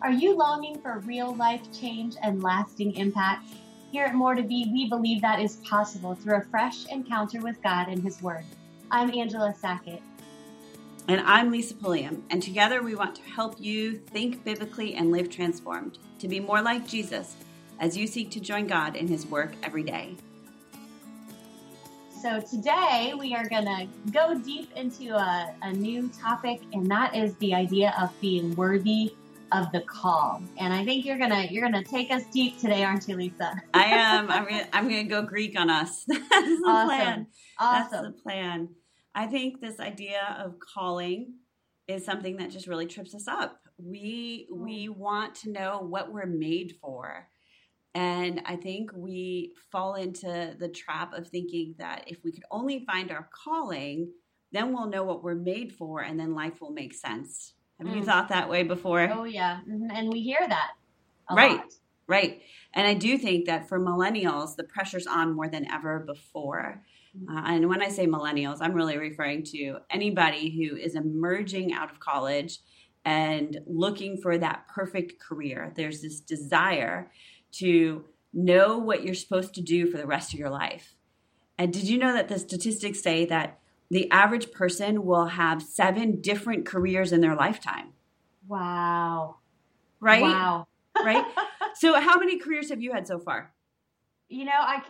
Are you longing for real life change and lasting impact? Here at More to Be, we believe that is possible through a fresh encounter with God and His Word. I'm Angela Sackett. And I'm Lisa Pulliam, and together we want to help you think biblically and live transformed to be more like Jesus as you seek to join God in His work every day. So, today we are going to go deep into a, a new topic, and that is the idea of being worthy of the call. And I think you're gonna you're gonna take us deep today, aren't you, Lisa? I am. I'm gonna I'm gonna go Greek on us. That's the awesome. plan. Awesome. That's the plan. I think this idea of calling is something that just really trips us up. We we mm. want to know what we're made for. And I think we fall into the trap of thinking that if we could only find our calling, then we'll know what we're made for and then life will make sense. Have you Mm. thought that way before? Oh yeah, Mhm. and we hear that a Right. lot. Right. And I do think that for millennials, the pressure's on more than ever before. Uh, and when I say millennials, I'm really referring to anybody who is emerging out of college and looking for that perfect career. There's this desire to know what you're supposed to do for the rest of your life. And did you know that the statistics say that the average person will have seven different careers in their lifetime? Wow. Right? Wow. Right? so, how many careers have you had so far? You know, I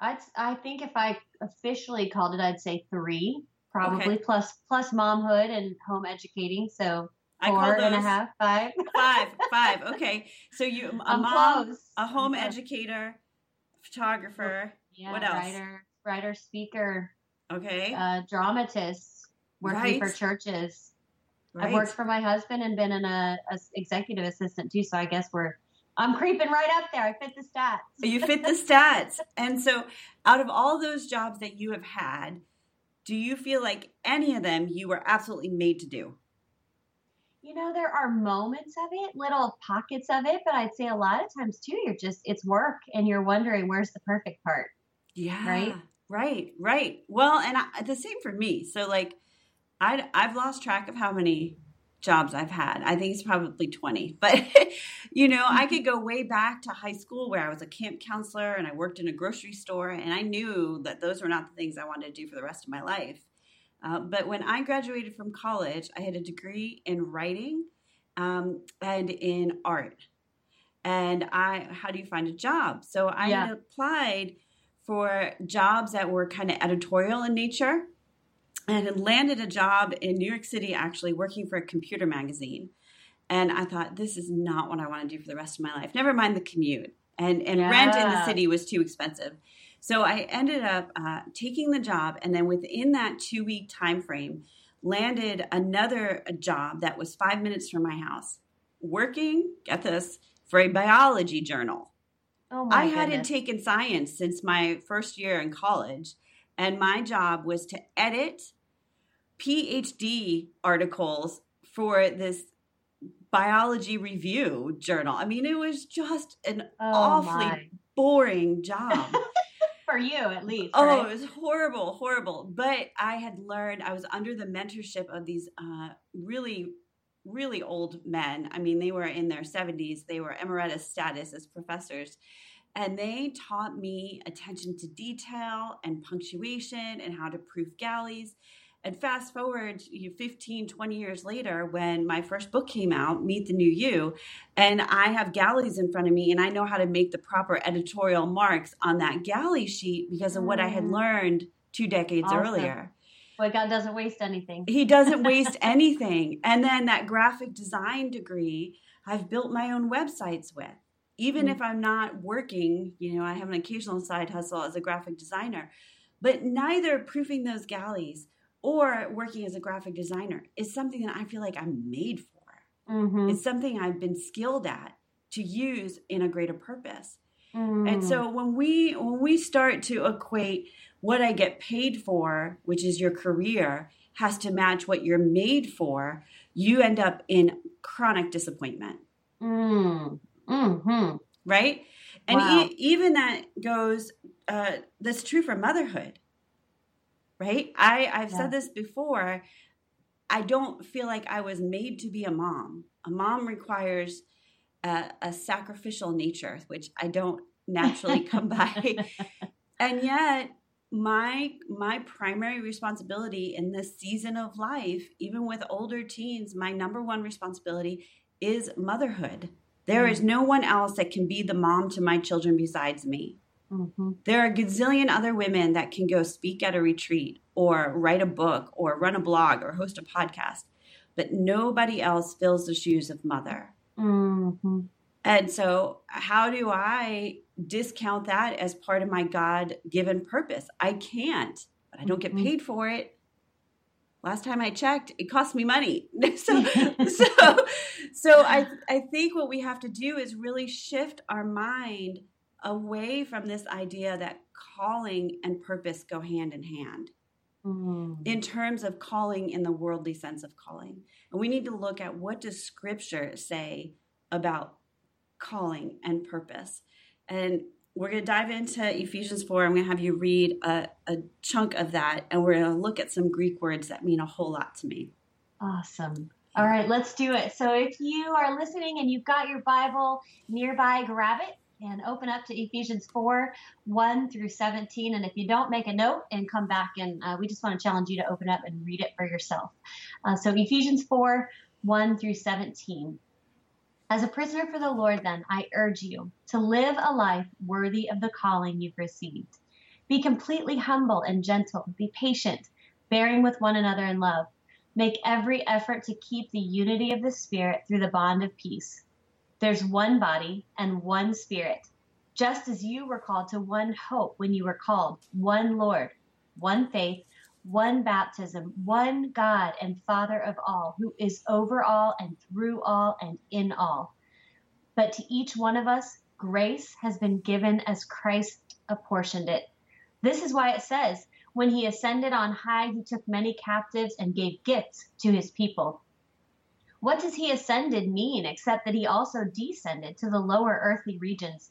I'd, I think if I officially called it, I'd say three, probably Okay. plus plus momhood and home educating. So I call four and a half, five. Five, five. Okay. So you a I'm mom, close. a home educator, photographer. Oh, yeah, what else? Writer, writer, speaker, Okay. uh, dramatist, working for churches. right. I've worked for my husband and been an a, a executive assistant too. So I guess we're I'm creeping right up there. I fit the stats. you fit the stats. And so out of all those jobs that you have had, do you feel like any of them you were absolutely made to do? You know, there are moments of it, little pockets of it, but I'd say a lot of times too, you're just it's work and you're wondering where's the perfect part. Yeah. Right? Right. Right. Well, and I, the same for me. So like I I've lost track of how many jobs I've had. I think it's probably 20. But you know, I could go way back to high school where I was a camp counselor and I worked in a grocery store and I knew that those were not the things I wanted to do for the rest of my life. Uh, but when I graduated from college, I had a degree in writing um, and in art. And I, how do you find a job? So I Yeah. applied for jobs that were kind of editorial in nature and had landed a job in New York City actually working for a computer magazine. And I thought, this is not what I want to do for the rest of my life. Never mind the commute. And, and rent in the city was too expensive. So I ended up uh, taking the job, and then within that two week time frame, landed another job that was five minutes from my house, working. Get this for a biology journal. Oh my I hadn't taken science since my first year in college, and my job was to edit PhD articles for this biology review journal. I mean, it was just an oh awfully my. boring job. for you at least. Oh, right? it was horrible, horrible. But I had learned, I was under the mentorship of these uh, really, really old men. I mean, they were in their 70s, they were emeritus status as professors. And they taught me attention to detail and punctuation and how to proof galleys. And fast forward you 15, 20 years later, when my first book came out, Meet the New You, and I have galleys in front of me and I know how to make the proper editorial marks on that galley sheet because of what I had Mm. learned two decades Awesome. earlier. Boy, God doesn't waste anything. He doesn't waste anything. And then that graphic design degree, I've built my own websites with. Even Mm. if I'm not working, you know, I have an occasional side hustle as a graphic designer, but neither proofing those galleys or working as a graphic designer is something that I feel like I'm made for. Mm-hmm. It's something I've been skilled at to use in a greater purpose. Mm. And so when we when we start to equate what I get paid for, which is your career, has to match what you're made for, you end up in chronic disappointment, Mm. Mm-hmm. right? And Wow. e- even that goes. Uh, that's true for motherhood, right? I I've Yeah. said this before. I don't feel like I was made to be a mom. A mom requires a, a sacrificial nature, which I don't naturally come by. And yet, my my primary responsibility in this season of life, even with older teens, my number one responsibility is motherhood. There is no one else that can be the mom to my children besides me. Mm-hmm. There are a gazillion other women that can go speak at a retreat or write a book or run a blog or host a podcast, but nobody else fills the shoes of mother. Mm-hmm. And so, how do I discount that as part of my God given purpose? I can't, but I don't get mm-hmm. paid for it. Last time I checked, it cost me money. so, so, so I, I think what we have to do is really shift our mind away from this idea that calling and purpose go hand in hand mm. in terms of calling in the worldly sense of calling. And we need to look at what does scripture say about calling and purpose. And we're going to dive into Ephesians 4. I'm going to have you read a, a chunk of that, and we're going to look at some Greek words that mean a whole lot to me. Awesome. All right, let's do it. So if you are listening and you've got your Bible nearby, grab it and open up to Ephesians 4 1 through 17. And if you don't, make a note and come back. And uh, we just want to challenge you to open up and read it for yourself. Uh, so Ephesians 4 1 through 17. As a prisoner for the Lord, then, I urge you to live a life worthy of the calling you've received. Be completely humble and gentle. Be patient, bearing with one another in love. Make every effort to keep the unity of the Spirit through the bond of peace. There's one body and one Spirit, just as you were called to one hope when you were called, one Lord, one faith one baptism, one God and Father of all, who is over all and through all and in all. But to each one of us, grace has been given as Christ apportioned it. This is why it says, when he ascended on high, he took many captives and gave gifts to his people. What does he ascended mean except that he also descended to the lower earthly regions?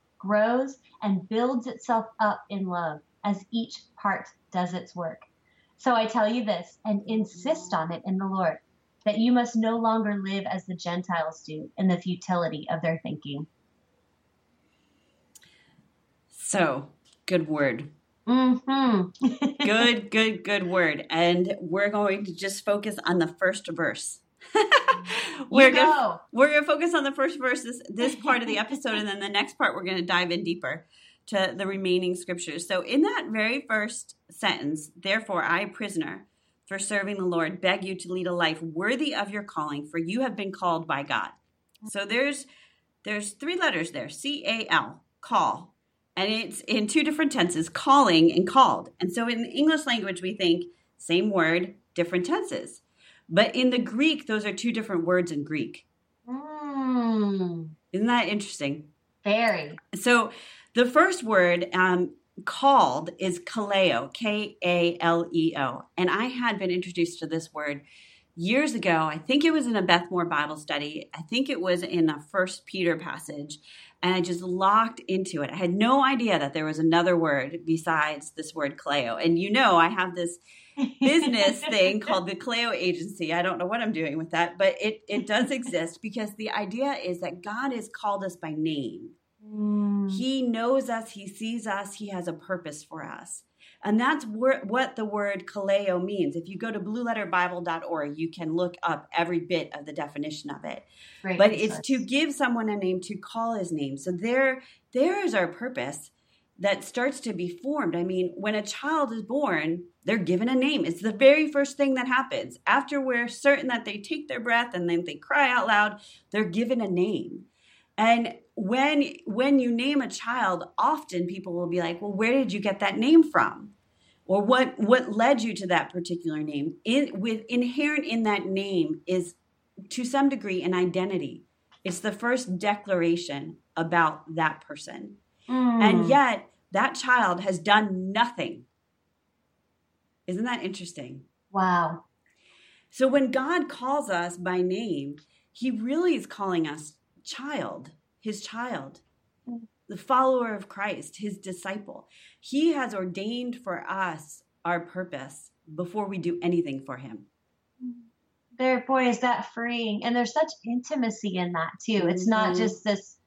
grows and builds itself up in love as each part does its work. So I tell you this and insist on it in the Lord that you must no longer live as the Gentiles do in the futility of their thinking. So, good word. Mm-hmm. good, good, good word. And we're going to just focus on the first verse. we're gonna go. we're gonna focus on the first verse this, this part of the episode, and then the next part we're gonna dive in deeper to the remaining scriptures. So in that very first sentence, therefore I, prisoner, for serving the Lord, beg you to lead a life worthy of your calling, for you have been called by God. So there's there's three letters there, C A L, call. And it's in two different tenses, calling and called. And so in the English language we think same word, different tenses. But in the Greek, those are two different words in Greek. Mm. Isn't that interesting? Very. So the first word um, called is kaleo, K A L E O. And I had been introduced to this word years ago. I think it was in a Beth Moore Bible study. I think it was in a First Peter passage. And I just locked into it. I had no idea that there was another word besides this word kaleo. And you know, I have this business thing called the Kaleo Agency. I don't know what I'm doing with that, but it it does exist because the idea is that God has called us by name. Mm. He knows us, he sees us, he has a purpose for us. And that's wor- what the word kaleo means. If you go to blueletterbible.org, you can look up every bit of the definition of it. Great but resource. it's to give someone a name, to call his name. So there, there is our purpose that starts to be formed. I mean, when a child is born, they're given a name. It's the very first thing that happens. After we're certain that they take their breath and then they cry out loud, they're given a name. And when when you name a child, often people will be like, "Well, where did you get that name from?" Or what what led you to that particular name? In with inherent in that name is to some degree an identity. It's the first declaration about that person. Mm. And yet that child has done nothing. Isn't that interesting? Wow. So when God calls us by name, he really is calling us child, his child, the follower of Christ, his disciple. He has ordained for us our purpose before we do anything for him. There, boy, is that freeing. And there's such intimacy in that too. It's not mm-hmm. just this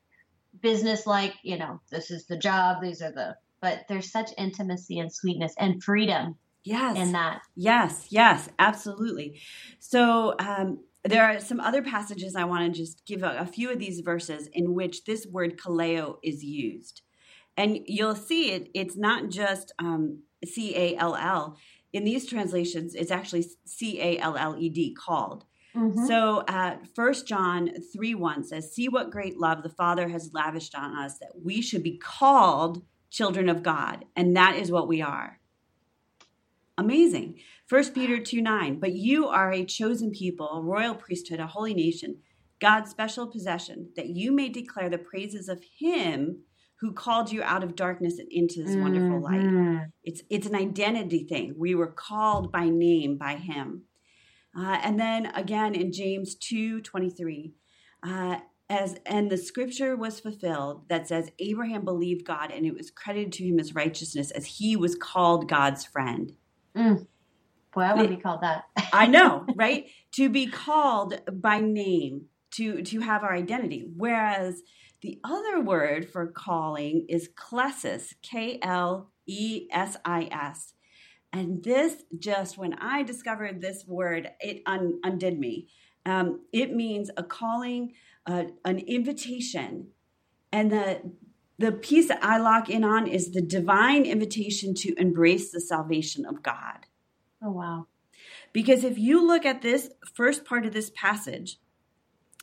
business like, you know, this is the job, these are the, but there's such intimacy and sweetness and freedom yes in that yes yes absolutely so um, there are some other passages i want to just give a, a, few of these verses in which this word kaleo is used and you'll see it it's not just um, c-a-l-l in these translations it's actually c-a-l-l-e-d called Mm-hmm. So, uh, 1 John 3 1 says, See what great love the Father has lavished on us that we should be called children of God. And that is what we are. Amazing. 1 Peter 2 9, but you are a chosen people, a royal priesthood, a holy nation, God's special possession, that you may declare the praises of Him who called you out of darkness and into this mm-hmm. wonderful light. Mm-hmm. It's it's an identity thing. We were called by name by Him. Uh, and then again in James 2 23, uh, as and the scripture was fulfilled that says Abraham believed God and it was credited to him as righteousness as he was called God's friend. Mm. Boy, I want to be called that. I know, right? To be called by name, to to have our identity. Whereas the other word for calling is klesis, K L E S I S. And this just when I discovered this word, it un, undid me. Um, it means a calling, uh, an invitation, and the the piece that I lock in on is the divine invitation to embrace the salvation of God. Oh, wow. Because if you look at this first part of this passage,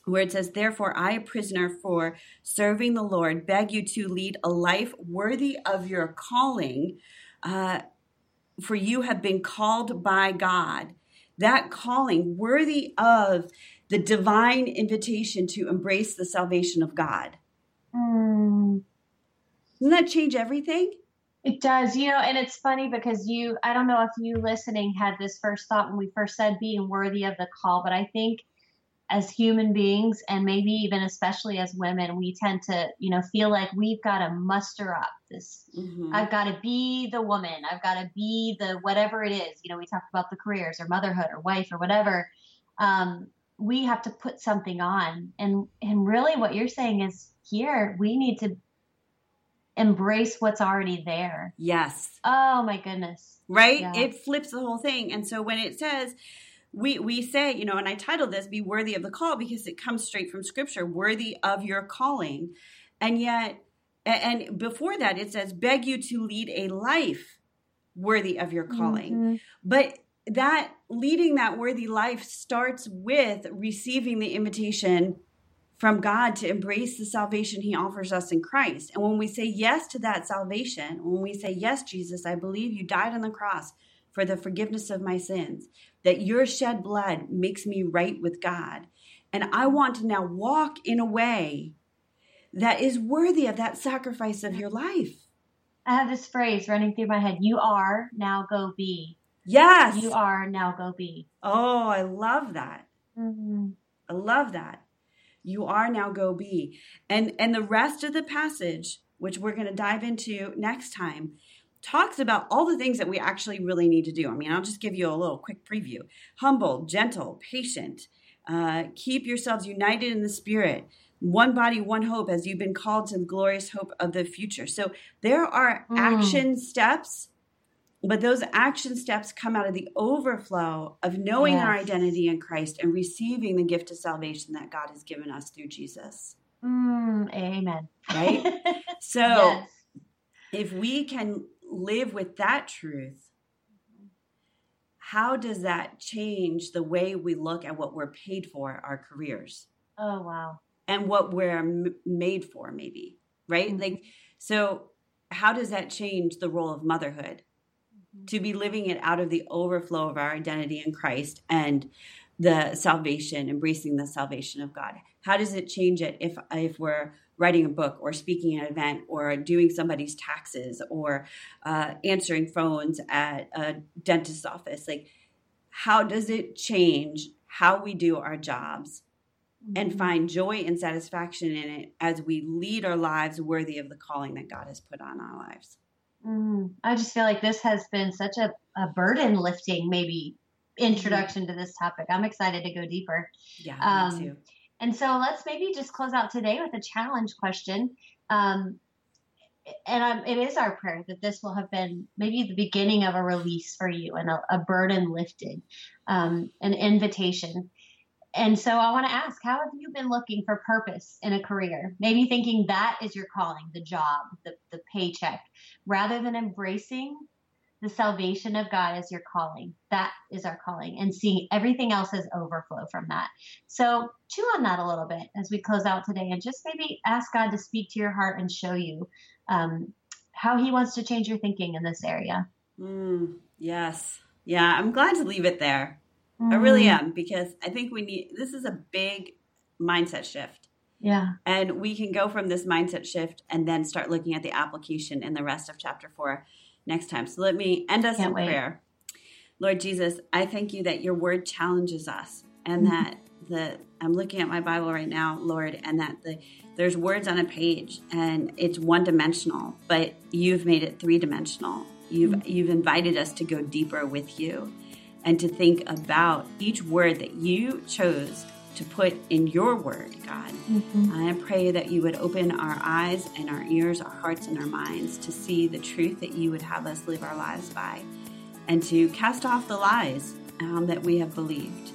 where it says, Therefore, I, a prisoner for serving the Lord, beg you to lead a life worthy of your calling, uh, for you have been called by God. That calling, worthy of the divine invitation to embrace the salvation of God. Mm. Doesn't that change everything? It does, you know, and it's funny because you, I don't know if you listening had this first thought when we first said being worthy of the call, but I think as human beings and maybe even especially as women, we tend to, you know, feel like we've got to muster up this. Mm-hmm. I've got to be the woman. I've got to be the whatever it is. You know, we talked about the careers or motherhood or wife or whatever. Um, we have to put something on and and really what you're saying is here we need to embrace what's already there. Yes. Oh my goodness. Right? Yeah. it flips the whole thing. And so when it says we we say you know and i titled this be worthy of the call because it comes straight from scripture worthy of your calling. And yet and before that it says beg you to lead a life worthy of your calling. Mm-hmm. but that leading that worthy life starts with receiving the invitation from God to embrace the salvation he offers us in Christ. And when we say yes to that salvation, when we say, Yes, Jesus, I believe you died on the cross for the forgiveness of my sins, that your shed blood makes me right with God. And I want to now walk in a way that is worthy of that sacrifice of your life. I have this phrase running through my head you are, now go be. Yes. You are now go be. Oh, I love that. Mm-hmm. I love that. You are now go be. And and the rest of the passage, which we're going to dive into next time, talks about all the things that we actually really need to do. I mean, I'll just give you a little quick preview. Humble, gentle, patient. Uh, keep yourselves united in the spirit. One body, one hope, as you've been called to the glorious hope of the future. So there are mm. action steps but those action steps come out of the overflow of knowing yes. our identity in Christ and receiving the gift of salvation that God has given us through Jesus. Mm, amen. Right? So yes. if we can live with that truth, how does that change the way we look at what we're paid for, our careers? Oh, wow. And what we're m- made for, maybe, right? Mm-hmm. Like, so how does that change the role of motherhood? Mm-hmm. To be living it out of the overflow of our identity in Christ and the salvation, embracing the salvation of God. How does it change it if if we're writing a book or speaking at an event or doing somebody's taxes or uh, answering phones at a dentist's office? Like, how does it change how we do our jobs and mm-hmm. find joy and satisfaction in it as we lead our lives worthy of the calling that God has put on our lives. Mm, I just feel like this has been such a, a burden lifting, maybe introduction to this topic. I'm excited to go deeper. Yeah, um, me too. And so let's maybe just close out today with a challenge question. Um, and I'm, it is our prayer that this will have been maybe the beginning of a release for you and a, a burden lifted, um, an invitation and so I want to ask, how have you been looking for purpose in a career? Maybe thinking that is your calling, the job, the, the paycheck, rather than embracing the salvation of God as your calling. That is our calling, and seeing everything else as overflow from that. So chew on that a little bit as we close out today, and just maybe ask God to speak to your heart and show you um, how He wants to change your thinking in this area. Mm, yes. Yeah, I'm glad to leave it there. Mm. I really mm. am because I think we need this is a big mindset shift. Yeah. And we can go from this mindset shift and then start looking at the application in the rest of chapter four next time. So let me end us Can't in wait. prayer. Lord Jesus, I thank you that your word challenges us and mm-hmm. that the I'm looking at my Bible right now, Lord, and that the there's words on a page and it's one dimensional, but you've made it three dimensional. You've mm-hmm. you've invited us to go deeper with you and to think about each word that you chose to put in your word, God. Mm-hmm. I pray that you would open our eyes and our ears, our hearts and our minds to see the truth that you would have us live our lives by and to cast off the lies um, that we have believed.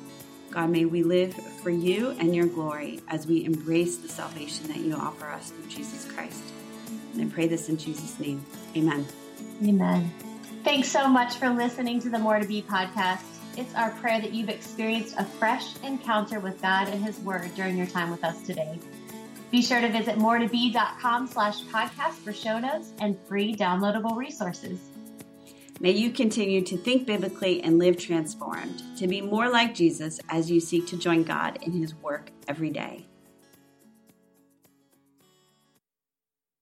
God, may we live for you and your glory as we embrace the salvation that you offer us through Jesus Christ. And I pray this in Jesus' name. Amen. Amen. Thanks so much for listening to the More to Be podcast. It's our prayer that you've experienced a fresh encounter with God and His Word during your time with us today. Be sure to visit more2be.com slash podcast for show notes and free downloadable resources. May you continue to think biblically and live transformed, to be more like Jesus as you seek to join God in His work every day.